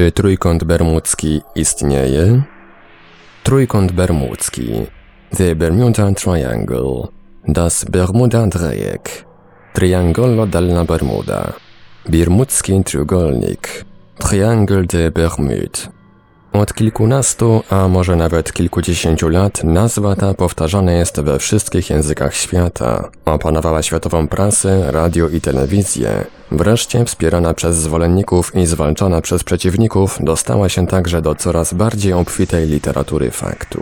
Czy trójkąt bermudzki istnieje? Trójkąt bermudzki. The Bermuda Triangle. Das Bermuda Dreieck. Triangolo della Bermuda. Birmudzki Trójkątnik. Triangle de Bermude. Od kilkunastu, a może nawet kilkudziesięciu lat nazwa ta powtarzana jest we wszystkich językach świata. Opanowała światową prasę, radio i telewizję. Wreszcie, wspierana przez zwolenników i zwalczana przez przeciwników, dostała się także do coraz bardziej obfitej literatury faktu.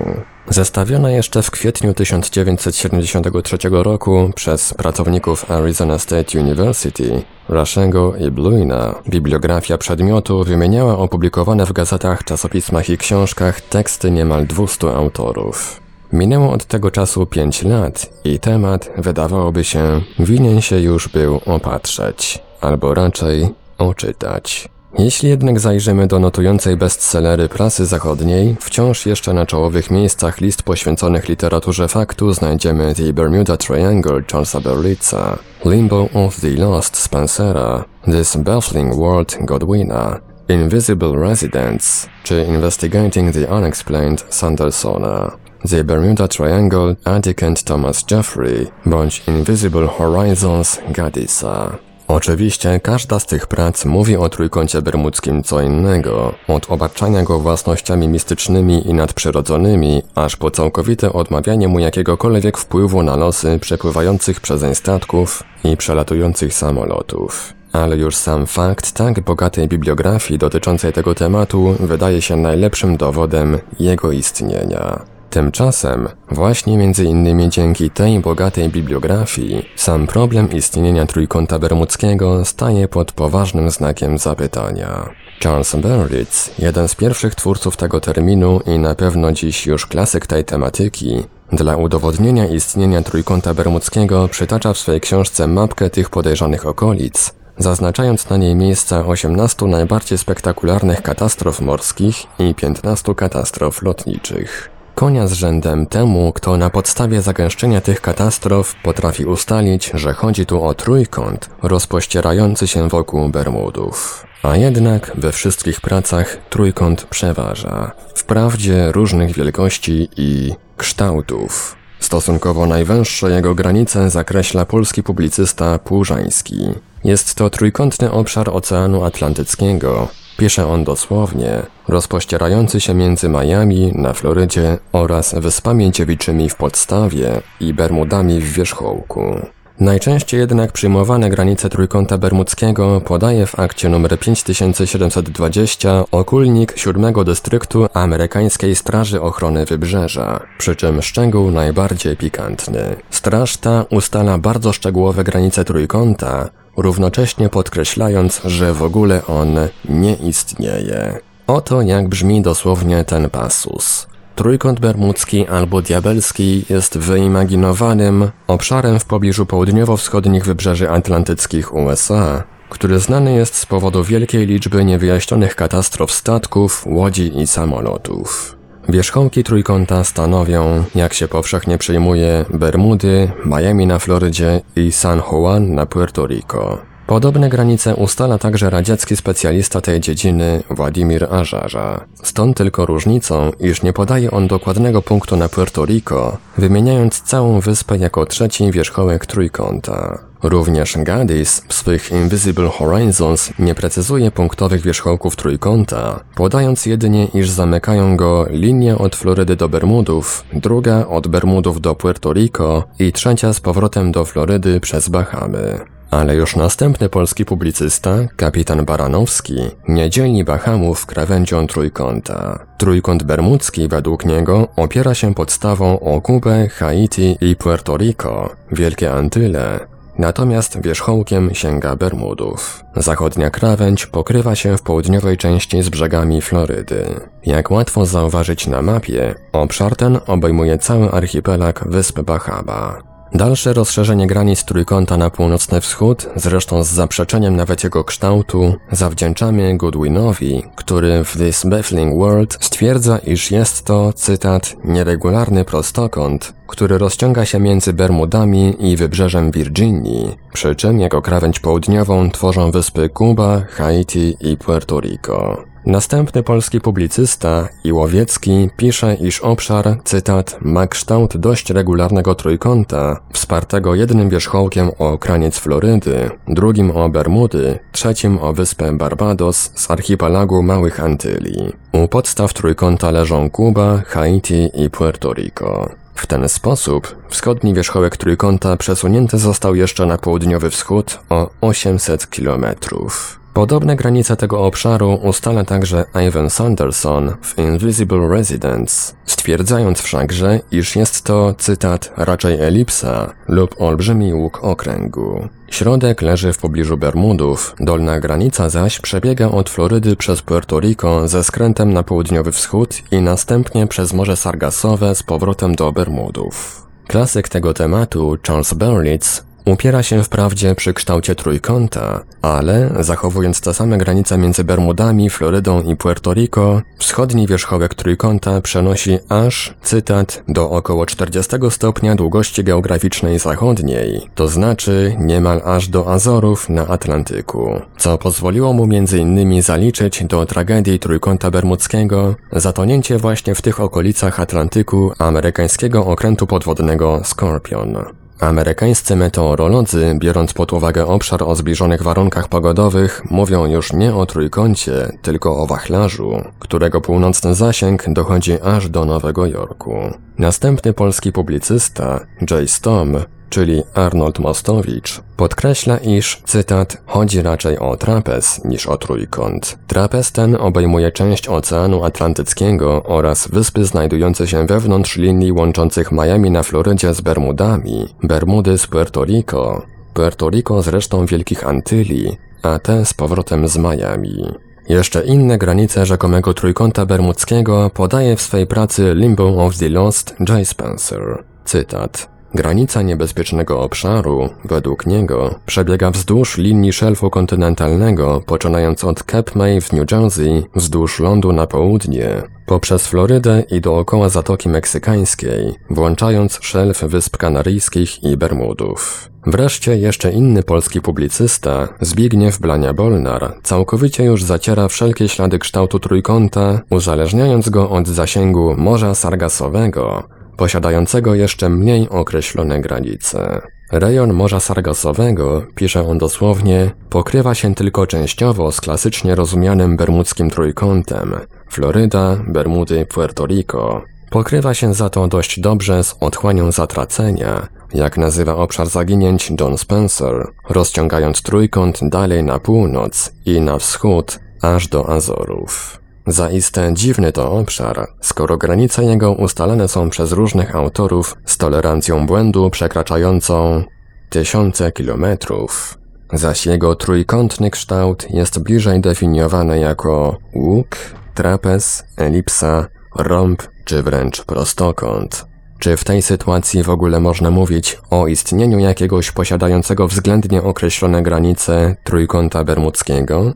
Zestawiona jeszcze w kwietniu 1973 roku przez pracowników Arizona State University, Rashego i Bluina, bibliografia przedmiotu wymieniała opublikowane w gazetach, czasopismach i książkach teksty niemal 200 autorów. Minęło od tego czasu 5 lat i temat, wydawałoby się, winien się już był opatrzeć, albo raczej oczytać. Jeśli jednak zajrzymy do notującej bestsellery prasy zachodniej, wciąż jeszcze na czołowych miejscach list poświęconych literaturze faktu znajdziemy The Bermuda Triangle Charlesa Berlitza, Limbo of the Lost Spencera, This Baffling World Godwina, Invisible Residents czy Investigating the Unexplained Sandersona. The Bermuda Triangle Attic and Thomas Jeffrey bądź Invisible Horizons Gaddisa. Oczywiście każda z tych prac mówi o trójkącie bermudzkim co innego, od obarczania go własnościami mistycznymi i nadprzyrodzonymi, aż po całkowite odmawianie mu jakiegokolwiek wpływu na losy przepływających przezeń statków i przelatujących samolotów. Ale już sam fakt tak bogatej bibliografii dotyczącej tego tematu wydaje się najlepszym dowodem jego istnienia. Tymczasem, właśnie między innymi dzięki tej bogatej bibliografii, sam problem istnienia trójkąta bermudzkiego staje pod poważnym znakiem zapytania. Charles Berlitz, jeden z pierwszych twórców tego terminu i na pewno dziś już klasyk tej tematyki, dla udowodnienia istnienia trójkąta bermudzkiego przytacza w swojej książce mapkę tych podejrzanych okolic, zaznaczając na niej miejsca 18 najbardziej spektakularnych katastrof morskich i 15 katastrof lotniczych. Konia z rzędem temu, kto na podstawie zagęszczenia tych katastrof potrafi ustalić, że chodzi tu o trójkąt rozpościerający się wokół Bermudów. A jednak we wszystkich pracach trójkąt przeważa. Wprawdzie różnych wielkości i kształtów. Stosunkowo najwęższe jego granice zakreśla polski publicysta Płużański. Jest to trójkątny obszar Oceanu Atlantyckiego, Pisze on dosłownie, rozpościerający się między Miami na Florydzie oraz Wyspami Dziewiczymi w podstawie i Bermudami w wierzchołku. Najczęściej jednak przyjmowane granice Trójkąta Bermudzkiego podaje w akcie nr 5720 okulnik 7 dystryktu amerykańskiej Straży Ochrony Wybrzeża, przy czym szczegół najbardziej pikantny. Straż ta ustala bardzo szczegółowe granice Trójkąta, równocześnie podkreślając, że w ogóle on nie istnieje. Oto jak brzmi dosłownie ten pasus. Trójkąt Bermudzki albo Diabelski jest wyimaginowanym obszarem w pobliżu południowo-wschodnich wybrzeży atlantyckich USA, który znany jest z powodu wielkiej liczby niewyjaśnionych katastrof statków, łodzi i samolotów. Wierzchołki trójkąta stanowią, jak się powszechnie przyjmuje, Bermudy, Miami na Florydzie i San Juan na Puerto Rico. Podobne granice ustala także radziecki specjalista tej dziedziny Władimir Ażarza. Stąd tylko różnicą, iż nie podaje on dokładnego punktu na Puerto Rico, wymieniając całą wyspę jako trzeci wierzchołek trójkąta. Również Gaddis w swych Invisible Horizons nie precyzuje punktowych wierzchołków trójkąta, podając jedynie, iż zamykają go linia od Florydy do Bermudów, druga od Bermudów do Puerto Rico i trzecia z powrotem do Florydy przez Bahamy. Ale już następny polski publicysta, kapitan Baranowski, nie dzieli Bahamów krawędzią trójkąta. Trójkąt bermudzki według niego opiera się podstawą o Kubę, Haiti i Puerto Rico, Wielkie Antyle, natomiast wierzchołkiem sięga Bermudów. Zachodnia krawędź pokrywa się w południowej części z brzegami Florydy. Jak łatwo zauważyć na mapie, obszar ten obejmuje cały archipelag wysp Bahama. Dalsze rozszerzenie granic trójkąta na północny wschód, zresztą z zaprzeczeniem nawet jego kształtu, zawdzięczamy Goodwinowi, który w This Baffling World stwierdza, iż jest to, cytat, nieregularny prostokąt, który rozciąga się między Bermudami i wybrzeżem Virginii, przy czym jego krawędź południową tworzą wyspy Kuba, Haiti i Puerto Rico. Następny polski publicysta, Iłowiecki, pisze, iż obszar, cytat, ma kształt dość regularnego trójkąta, wspartego jednym wierzchołkiem o kraniec Florydy, drugim o Bermudy, trzecim o wyspę Barbados z archipelagu Małych Antyli. U podstaw trójkąta leżą Kuba, Haiti i Puerto Rico. W ten sposób wschodni wierzchołek trójkąta przesunięty został jeszcze na południowy wschód o 800 kilometrów. Podobne granice tego obszaru ustala także Ivan Sanderson w Invisible Residence, stwierdzając wszakże, iż jest to, cytat, raczej elipsa lub olbrzymi łuk okręgu. Środek leży w pobliżu Bermudów, dolna granica zaś przebiega od Florydy przez Puerto Rico ze skrętem na południowy wschód i następnie przez Morze Sargasowe z powrotem do Bermudów. Klasyk tego tematu, Charles Berlitz, Upiera się wprawdzie przy kształcie trójkąta, ale zachowując te same granice między Bermudami, Florydą i Puerto Rico, wschodni wierzchołek trójkąta przenosi aż, cytat, do około 40 stopnia długości geograficznej zachodniej, to znaczy niemal aż do Azorów na Atlantyku, co pozwoliło mu m.in. zaliczyć do tragedii trójkąta bermudzkiego zatonięcie właśnie w tych okolicach Atlantyku amerykańskiego okrętu podwodnego Scorpion. Amerykańscy meteorolodzy, biorąc pod uwagę obszar o zbliżonych warunkach pogodowych, mówią już nie o trójkącie, tylko o wachlarzu, którego północny zasięg dochodzi aż do Nowego Jorku. Następny polski publicysta, Jay Stom, czyli Arnold Mostowicz, podkreśla, iż, cytat, chodzi raczej o trapez niż o trójkąt. Trapez ten obejmuje część Oceanu Atlantyckiego oraz wyspy znajdujące się wewnątrz linii łączących Miami na Florydzie z Bermudami, Bermudy z Puerto Rico, Puerto Rico z resztą Wielkich Antyli, a te z powrotem z Miami. Jeszcze inne granice rzekomego trójkąta bermudzkiego podaje w swej pracy Limbo of the Lost Jay Spencer. Cytat. Granica niebezpiecznego obszaru, według niego, przebiega wzdłuż linii szelfu kontynentalnego, poczynając od Cape May w New Jersey, wzdłuż lądu na południe, poprzez Florydę i dookoła Zatoki Meksykańskiej, włączając szelf Wysp Kanaryjskich i Bermudów. Wreszcie jeszcze inny polski publicysta, Zbigniew Blania-Bolnar, całkowicie już zaciera wszelkie ślady kształtu trójkąta, uzależniając go od zasięgu Morza Sargasowego, posiadającego jeszcze mniej określone granice. Rejon Morza Sargasowego, pisze on dosłownie, pokrywa się tylko częściowo z klasycznie rozumianym bermudzkim trójkątem Floryda, Bermudy, Puerto Rico. Pokrywa się za to dość dobrze z otchłanią zatracenia, jak nazywa obszar zaginięć John Spencer, rozciągając trójkąt dalej na północ i na wschód, aż do Azorów. Zaiste dziwny to obszar, skoro granice jego ustalane są przez różnych autorów z tolerancją błędu przekraczającą tysiące kilometrów, zaś jego trójkątny kształt jest bliżej definiowany jako łuk, trapez, elipsa, rąb czy wręcz prostokąt. Czy w tej sytuacji w ogóle można mówić o istnieniu jakiegoś posiadającego względnie określone granice trójkąta bermudzkiego?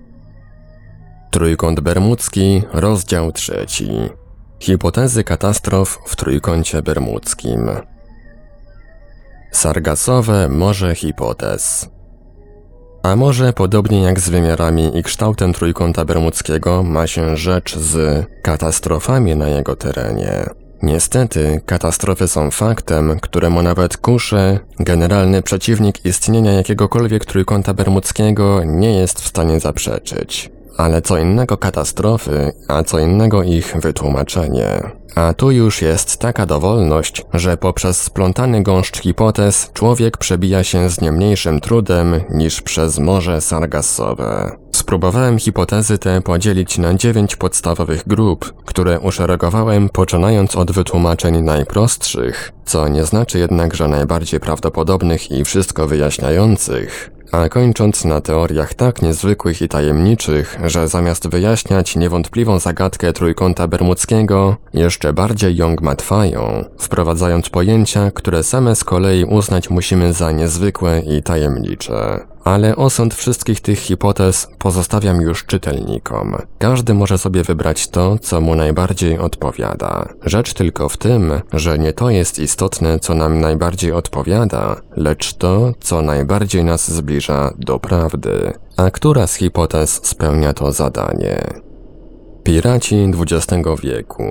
Trójkąt Bermudzki, rozdział trzeci. Hipotezy katastrof w Trójkącie Bermudzkim. Sargasowe Morze Hipotez. A może podobnie jak z wymiarami i kształtem Trójkąta Bermudzkiego ma się rzecz z katastrofami na jego terenie. Niestety, katastrofy są faktem, któremu nawet kusze, generalny przeciwnik istnienia jakiegokolwiek Trójkąta Bermudzkiego, nie jest w stanie zaprzeczyć. Ale co innego katastrofy, a co innego ich wytłumaczenie. A tu już jest taka dowolność, że poprzez splątany gąszcz hipotez człowiek przebija się z nie mniejszym trudem niż przez morze sargassowe. Spróbowałem hipotezy te podzielić na dziewięć podstawowych grup, które uszeregowałem poczynając od wytłumaczeń najprostszych, co nie znaczy jednak, że najbardziej prawdopodobnych i wszystko wyjaśniających, a kończąc na teoriach tak niezwykłych i tajemniczych, że zamiast wyjaśniać niewątpliwą zagadkę trójkąta bermudzkiego, jeszcze bardziej ją gmatwają, wprowadzając pojęcia, które same z kolei uznać musimy za niezwykłe i tajemnicze. Ale osąd wszystkich tych hipotez pozostawiam już czytelnikom. Każdy może sobie wybrać to, co mu najbardziej odpowiada. Rzecz tylko w tym, że nie to jest istotne, co nam najbardziej odpowiada, lecz to, co najbardziej nas zbliża do prawdy. A która z hipotez spełnia to zadanie? Piraci XX wieku.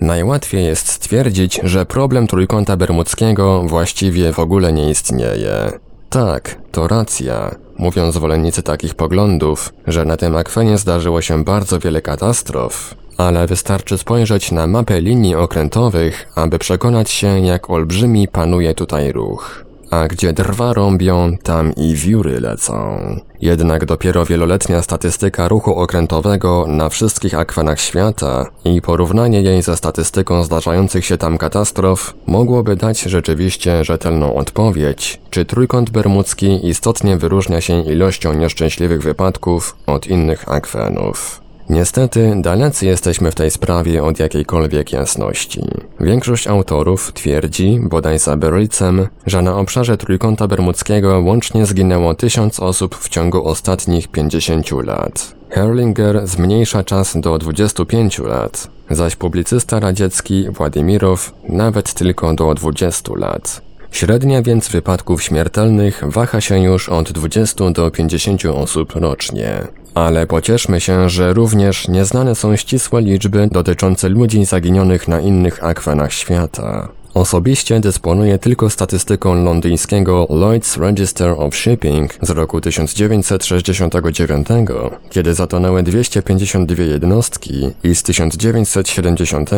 Najłatwiej jest stwierdzić, że problem trójkąta bermudzkiego właściwie w ogóle nie istnieje. Tak, to racja. Mówią zwolennicy takich poglądów, że na tym akwenie zdarzyło się bardzo wiele katastrof, ale wystarczy spojrzeć na mapę linii okrętowych, aby przekonać się, jak olbrzymi panuje tutaj ruch a gdzie drwa rąbią, tam i wióry lecą. Jednak dopiero wieloletnia statystyka ruchu okrętowego na wszystkich akwenach świata i porównanie jej ze statystyką zdarzających się tam katastrof mogłoby dać rzeczywiście rzetelną odpowiedź, czy trójkąt bermudzki istotnie wyróżnia się ilością nieszczęśliwych wypadków od innych akwenów. Niestety, dalecy jesteśmy w tej sprawie od jakiejkolwiek jasności. Większość autorów twierdzi, bodaj za Berlicem, że na obszarze Trójkąta Bermudzkiego łącznie zginęło tysiąc osób w ciągu ostatnich 50 lat. Herlinger zmniejsza czas do 25 lat, zaś publicysta radziecki Władimirow nawet tylko do 20 lat. Średnia więc wypadków śmiertelnych waha się już od 20 do 50 osób rocznie. Ale pocieszmy się, że również nieznane są ścisłe liczby dotyczące ludzi zaginionych na innych akwenach świata. Osobiście dysponuję tylko statystyką londyńskiego Lloyd's Register of Shipping z roku 1969, kiedy zatonęły 252 jednostki i z 1970,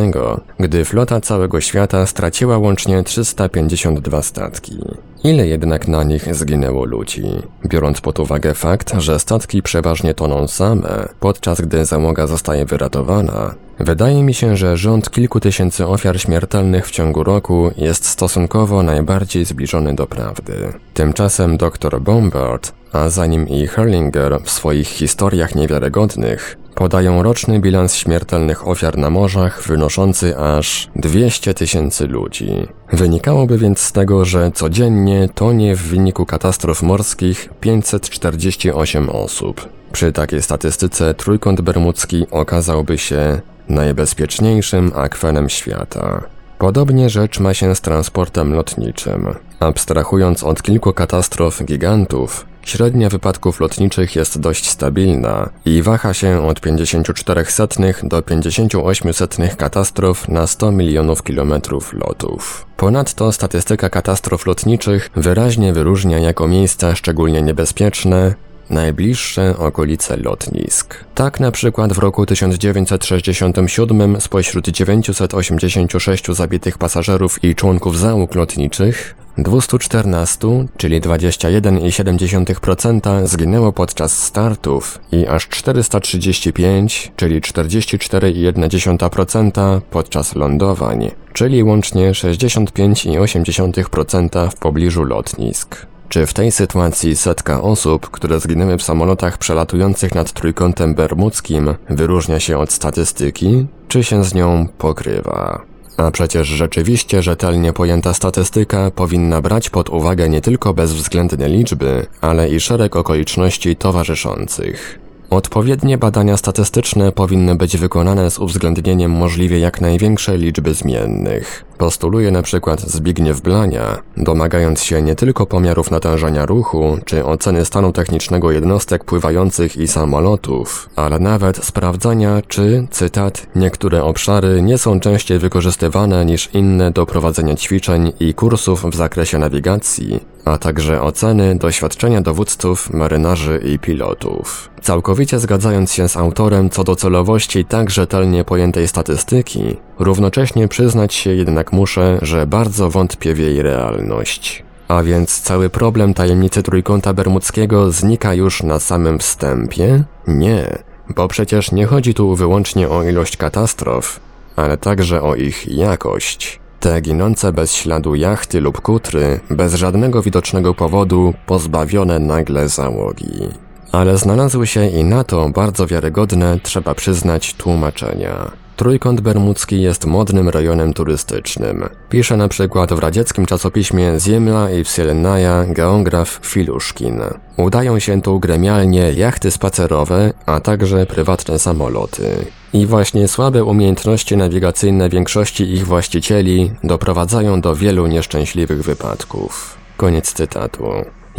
gdy flota całego świata straciła łącznie 352 statki. Ile jednak na nich zginęło ludzi? Biorąc pod uwagę fakt, że statki przeważnie toną same, podczas gdy załoga zostaje wyratowana, wydaje mi się, że rząd kilku tysięcy ofiar śmiertelnych w ciągu roku jest stosunkowo najbardziej zbliżony do prawdy. Tymczasem dr Bombard, a za nim i Herlinger w swoich historiach niewiarygodnych, podają roczny bilans śmiertelnych ofiar na morzach wynoszący aż 200 tysięcy ludzi. Wynikałoby więc z tego, że codziennie tonie w wyniku katastrof morskich 548 osób. Przy takiej statystyce trójkąt bermudzki okazałby się najbezpieczniejszym akwenem świata. Podobnie rzecz ma się z transportem lotniczym. Abstrahując od kilku katastrof gigantów, Średnia wypadków lotniczych jest dość stabilna i waha się od 54 setnych do 58 setnych katastrof na 100 milionów kilometrów lotów. Ponadto statystyka katastrof lotniczych wyraźnie wyróżnia jako miejsca szczególnie niebezpieczne najbliższe okolice lotnisk. Tak na przykład w roku 1967 spośród 986 zabitych pasażerów i członków załóg lotniczych 214, czyli 21,7% zginęło podczas startów i aż 435, czyli 44,1% podczas lądowań, czyli łącznie 65,8% w pobliżu lotnisk. Czy w tej sytuacji setka osób, które zginęły w samolotach przelatujących nad trójkątem bermudzkim, wyróżnia się od statystyki, czy się z nią pokrywa? A przecież rzeczywiście rzetelnie pojęta statystyka powinna brać pod uwagę nie tylko bezwzględne liczby, ale i szereg okoliczności towarzyszących. Odpowiednie badania statystyczne powinny być wykonane z uwzględnieniem możliwie jak największej liczby zmiennych. Postuluje na przykład Zbigniew Blania, domagając się nie tylko pomiarów natężenia ruchu czy oceny stanu technicznego jednostek pływających i samolotów, ale nawet sprawdzania, czy, cytat, niektóre obszary nie są częściej wykorzystywane niż inne do prowadzenia ćwiczeń i kursów w zakresie nawigacji, a także oceny doświadczenia dowódców, marynarzy i pilotów. Całkowicie zgadzając się z autorem co do celowości tak rzetelnie pojętej statystyki, równocześnie przyznać się jednak muszę, że bardzo wątpię w jej realność. A więc cały problem tajemnicy trójkąta bermudzkiego znika już na samym wstępie? Nie, bo przecież nie chodzi tu wyłącznie o ilość katastrof, ale także o ich jakość. Te ginące bez śladu jachty lub kutry, bez żadnego widocznego powodu, pozbawione nagle załogi. Ale znalazły się i na to bardzo wiarygodne, trzeba przyznać, tłumaczenia. Trójkąt Bermudzki jest modnym rejonem turystycznym. Pisze na przykład w radzieckim czasopiśmie Ziemla i Wsielnaja geograf Filuszkin. Udają się tu gremialnie jachty spacerowe, a także prywatne samoloty. I właśnie słabe umiejętności nawigacyjne większości ich właścicieli doprowadzają do wielu nieszczęśliwych wypadków. Koniec cytatu.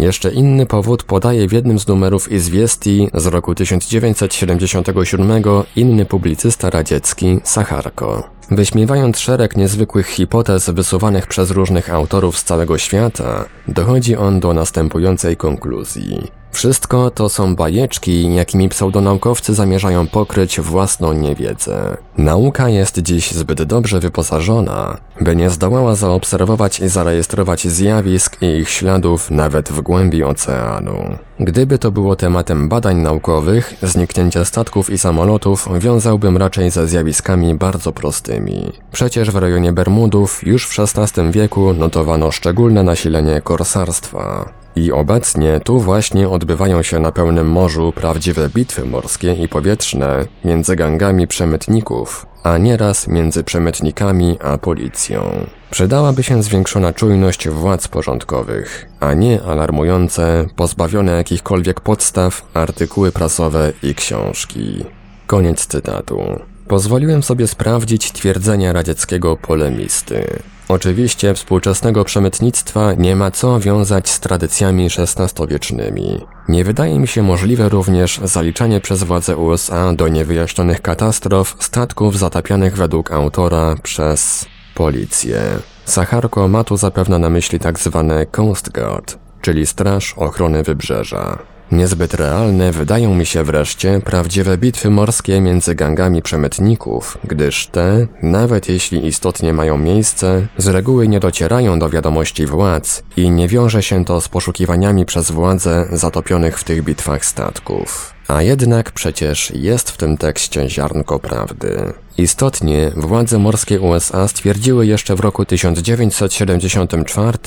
Jeszcze inny powód podaje w jednym z numerów Izwiestii z roku 1977 inny publicysta radziecki Sacharko. Wyśmiewając szereg niezwykłych hipotez wysuwanych przez różnych autorów z całego świata, dochodzi on do następującej konkluzji. Wszystko to są bajeczki, jakimi pseudonaukowcy zamierzają pokryć własną niewiedzę. Nauka jest dziś zbyt dobrze wyposażona, by nie zdołała zaobserwować i zarejestrować zjawisk i ich śladów nawet w głębi oceanu. Gdyby to było tematem badań naukowych, zniknięcie statków i samolotów wiązałbym raczej ze zjawiskami bardzo prostymi. Przecież w rejonie Bermudów już w XVI wieku notowano szczególne nasilenie korsarstwa. I obecnie tu właśnie odbywają się na pełnym morzu prawdziwe bitwy morskie i powietrzne między gangami przemytników, a nieraz między przemytnikami a policją. Przydałaby się zwiększona czujność władz porządkowych, a nie alarmujące, pozbawione jakichkolwiek podstaw artykuły prasowe i książki. Koniec cytatu. Pozwoliłem sobie sprawdzić twierdzenia radzieckiego polemisty. Oczywiście współczesnego przemytnictwa nie ma co wiązać z tradycjami XVI-wiecznymi. Nie wydaje mi się możliwe również zaliczanie przez władze USA do niewyjaśnionych katastrof statków zatapianych według autora przez policję. Sacharko ma tu zapewne na myśli tzw. Tak Coast Guard, czyli Straż Ochrony Wybrzeża. Niezbyt realne wydają mi się wreszcie prawdziwe bitwy morskie między gangami przemytników, gdyż te, nawet jeśli istotnie mają miejsce, z reguły nie docierają do wiadomości władz i nie wiąże się to z poszukiwaniami przez władze zatopionych w tych bitwach statków. A jednak przecież jest w tym tekście ziarnko prawdy. Istotnie, władze morskie USA stwierdziły jeszcze w roku 1974,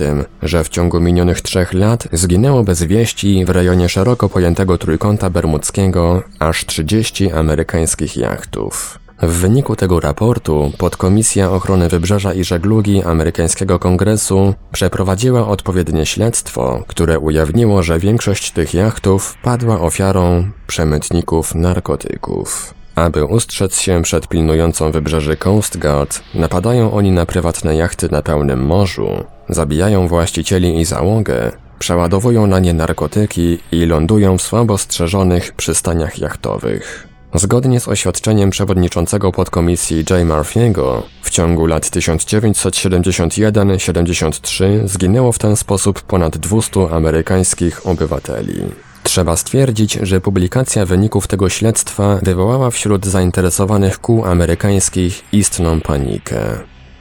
że w ciągu minionych trzech lat zginęło bez wieści w rejonie szeroko pojętego trójkąta bermudzkiego aż 30 amerykańskich jachtów. W wyniku tego raportu Podkomisja Ochrony Wybrzeża i Żeglugi amerykańskiego kongresu przeprowadziła odpowiednie śledztwo, które ujawniło, że większość tych jachtów padła ofiarą przemytników narkotyków. Aby ustrzec się przed pilnującą wybrzeży Coast Guard, napadają oni na prywatne jachty na pełnym morzu, zabijają właścicieli i załogę, przeładowują na nie narkotyki i lądują w słabo strzeżonych przystaniach jachtowych. Zgodnie z oświadczeniem przewodniczącego podkomisji J. Murphy'ego, w ciągu lat 1971-73 zginęło w ten sposób ponad 200 amerykańskich obywateli. Trzeba stwierdzić, że publikacja wyników tego śledztwa wywołała wśród zainteresowanych kół amerykańskich istną panikę.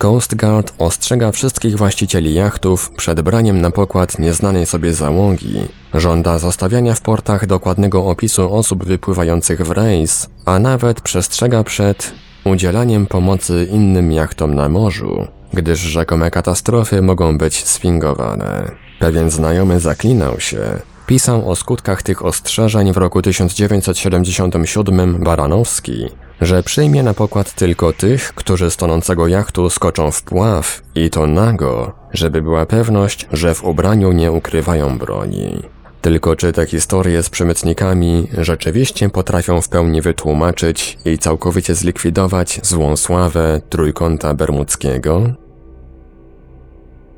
Coast Guard ostrzega wszystkich właścicieli jachtów przed braniem na pokład nieznanej sobie załogi, żąda zostawiania w portach dokładnego opisu osób wypływających w rejs, a nawet przestrzega przed udzielaniem pomocy innym jachtom na morzu, gdyż rzekome katastrofy mogą być sfingowane. Pewien znajomy zaklinał się, Pisał o skutkach tych ostrzeżeń w roku 1977 Baranowski, że przyjmie na pokład tylko tych, którzy z tonącego jachtu skoczą w pław i to nago, żeby była pewność, że w ubraniu nie ukrywają broni. Tylko czy te historie z przemytnikami rzeczywiście potrafią w pełni wytłumaczyć i całkowicie zlikwidować złą sławę trójkąta bermudzkiego?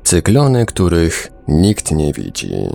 Cyklony, których nikt nie widzi.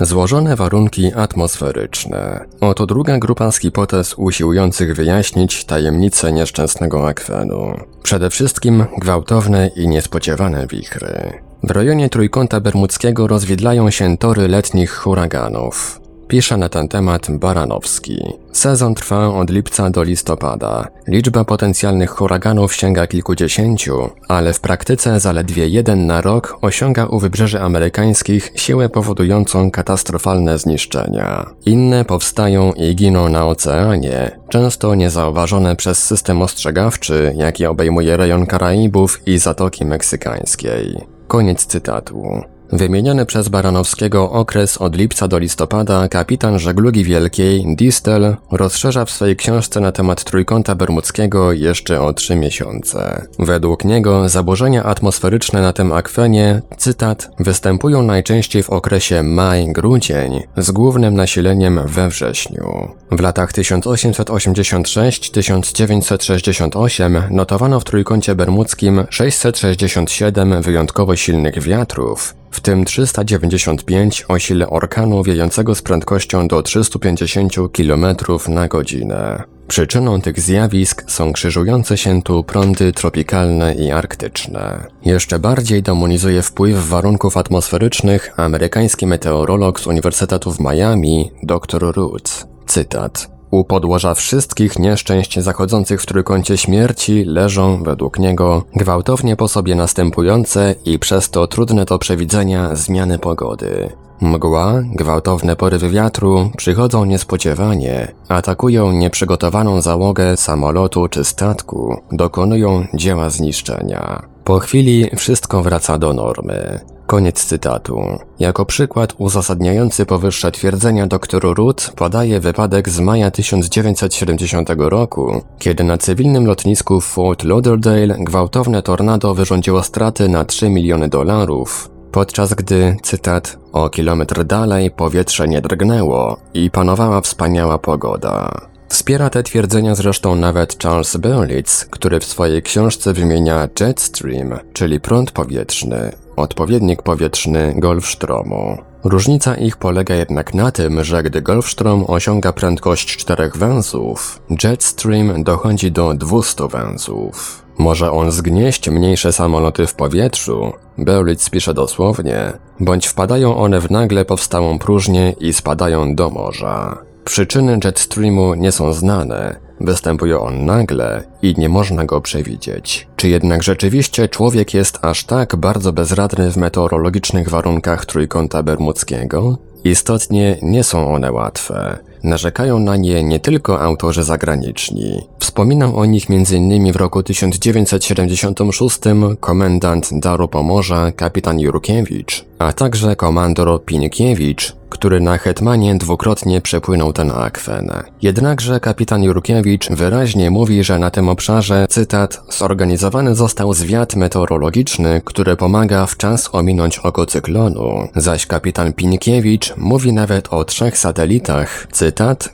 Złożone warunki atmosferyczne. Oto druga grupa z hipotez usiłujących wyjaśnić tajemnicę nieszczęsnego akwenu. Przede wszystkim gwałtowne i niespodziewane wichry. W rejonie Trójkąta Bermudzkiego rozwidlają się tory letnich huraganów. Pisze na ten temat Baranowski. Sezon trwa od lipca do listopada. Liczba potencjalnych huraganów sięga kilkudziesięciu, ale w praktyce zaledwie jeden na rok osiąga u wybrzeży amerykańskich siłę powodującą katastrofalne zniszczenia. Inne powstają i giną na oceanie, często niezauważone przez system ostrzegawczy, jaki obejmuje rejon Karaibów i Zatoki Meksykańskiej. Koniec cytatu. Wymieniony przez Baranowskiego okres od lipca do listopada kapitan żeglugi wielkiej Distel rozszerza w swojej książce na temat Trójkąta Bermudzkiego jeszcze o trzy miesiące. Według niego zaburzenia atmosferyczne na tym akwenie, cytat, występują najczęściej w okresie maj-grudzień z głównym nasileniem we wrześniu. W latach 1886-1968 notowano w Trójkącie Bermudzkim 667 wyjątkowo silnych wiatrów, w tym 395 o sile orkanu wiejącego z prędkością do 350 km na godzinę. Przyczyną tych zjawisk są krzyżujące się tu prądy tropikalne i arktyczne. Jeszcze bardziej demonizuje wpływ warunków atmosferycznych amerykański meteorolog z Uniwersytetu w Miami, dr Roots. Cytat. U podłoża wszystkich nieszczęść zachodzących w trójkącie śmierci leżą, według niego, gwałtownie po sobie następujące i przez to trudne do przewidzenia zmiany pogody. Mgła, gwałtowne porywy wiatru przychodzą niespodziewanie, atakują nieprzygotowaną załogę samolotu czy statku, dokonują dzieła zniszczenia. Po chwili wszystko wraca do normy. Koniec cytatu. Jako przykład uzasadniający powyższe twierdzenia dr Root podaje wypadek z maja 1970 roku, kiedy na cywilnym lotnisku w Fort Lauderdale gwałtowne tornado wyrządziło straty na 3 miliony dolarów, podczas gdy, cytat, o kilometr dalej powietrze nie drgnęło i panowała wspaniała pogoda. Wspiera te twierdzenia zresztą nawet Charles Berlitz, który w swojej książce wymienia jetstream, czyli prąd powietrzny, odpowiednik powietrzny Golfstromu. Różnica ich polega jednak na tym, że gdy Golfstrom osiąga prędkość czterech węzłów, Jetstream dochodzi do 200 węzłów. Może on zgnieść mniejsze samoloty w powietrzu, Berlitz pisze dosłownie, bądź wpadają one w nagle powstałą próżnię i spadają do morza. Przyczyny jetstreamu nie są znane, występuje on nagle i nie można go przewidzieć. Czy jednak rzeczywiście człowiek jest aż tak bardzo bezradny w meteorologicznych warunkach trójkąta bermudzkiego? Istotnie nie są one łatwe. Narzekają na nie nie tylko autorzy zagraniczni. Wspominał o nich m.in. w roku 1976 komendant Daru Pomorza kapitan Jurkiewicz, a także komandor Pinkiewicz, który na Hetmanie dwukrotnie przepłynął ten akwen. Jednakże kapitan Jurkiewicz wyraźnie mówi, że na tym obszarze, cytat, zorganizowany został zwiat meteorologiczny, który pomaga w czas ominąć oko cyklonu, zaś kapitan Pinkiewicz mówi nawet o trzech satelitach, cytat,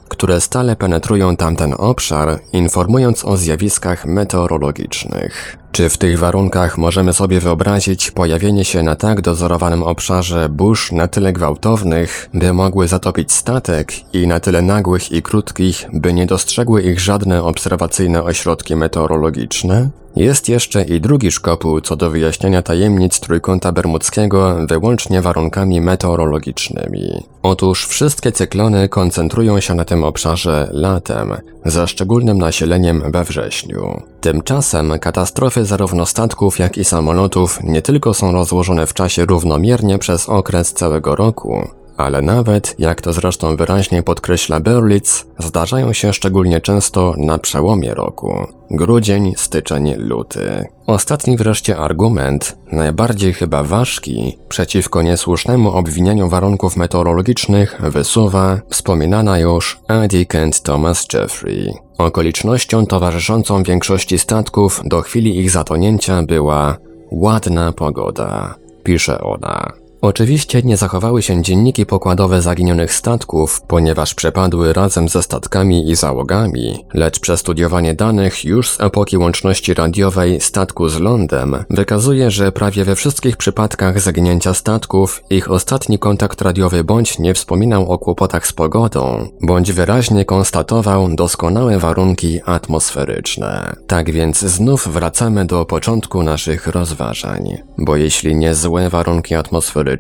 które stale penetrują tamten obszar, informując o zjawiskach meteorologicznych. Czy w tych warunkach możemy sobie wyobrazić pojawienie się na tak dozorowanym obszarze burz na tyle gwałtownych, by mogły zatopić statek i na tyle nagłych i krótkich, by nie dostrzegły ich żadne obserwacyjne ośrodki meteorologiczne? Jest jeszcze i drugi szkopuł co do wyjaśnienia tajemnic Trójkąta Bermudzkiego wyłącznie warunkami meteorologicznymi. Otóż wszystkie cyklony koncentrują się na tym obszarze latem, ze szczególnym nasileniem we wrześniu. Tymczasem katastrofy zarówno statków, jak i samolotów nie tylko są rozłożone w czasie równomiernie przez okres całego roku, ale nawet, jak to zresztą wyraźnie podkreśla Berlitz, zdarzają się szczególnie często na przełomie roku. Grudzień, styczeń, luty. Ostatni wreszcie argument, najbardziej chyba ważki, przeciwko niesłusznemu obwinianiu warunków meteorologicznych wysuwa wspominana już Eddie Kent Thomas Jeffrey. Okolicznością towarzyszącą większości statków do chwili ich zatonięcia była ładna pogoda, pisze ona. Oczywiście nie zachowały się dzienniki pokładowe zaginionych statków, ponieważ przepadły razem ze statkami i załogami, lecz przestudiowanie danych już z epoki łączności radiowej statku z lądem wykazuje, że prawie we wszystkich przypadkach zaginięcia statków ich ostatni kontakt radiowy bądź nie wspominał o kłopotach z pogodą, bądź wyraźnie konstatował doskonałe warunki atmosferyczne. Tak więc znów wracamy do początku naszych rozważań, bo jeśli nie złe warunki atmosferyczne,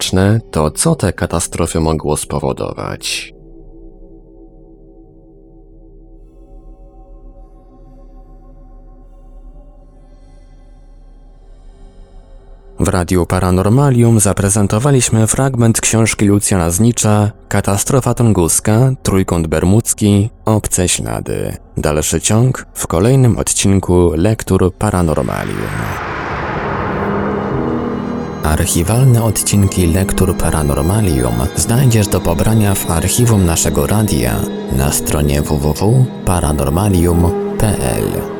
to co te katastrofy mogło spowodować? W Radiu Paranormalium zaprezentowaliśmy fragment książki Lucjana Znicza Katastrofa tunguska, Trójkąt Bermudzki, Obce Ślady. Dalszy ciąg w kolejnym odcinku Lektur Paranormalium. Archiwalne odcinki Lektur Paranormalium znajdziesz do pobrania w archiwum naszego radia na stronie www.paranormalium.pl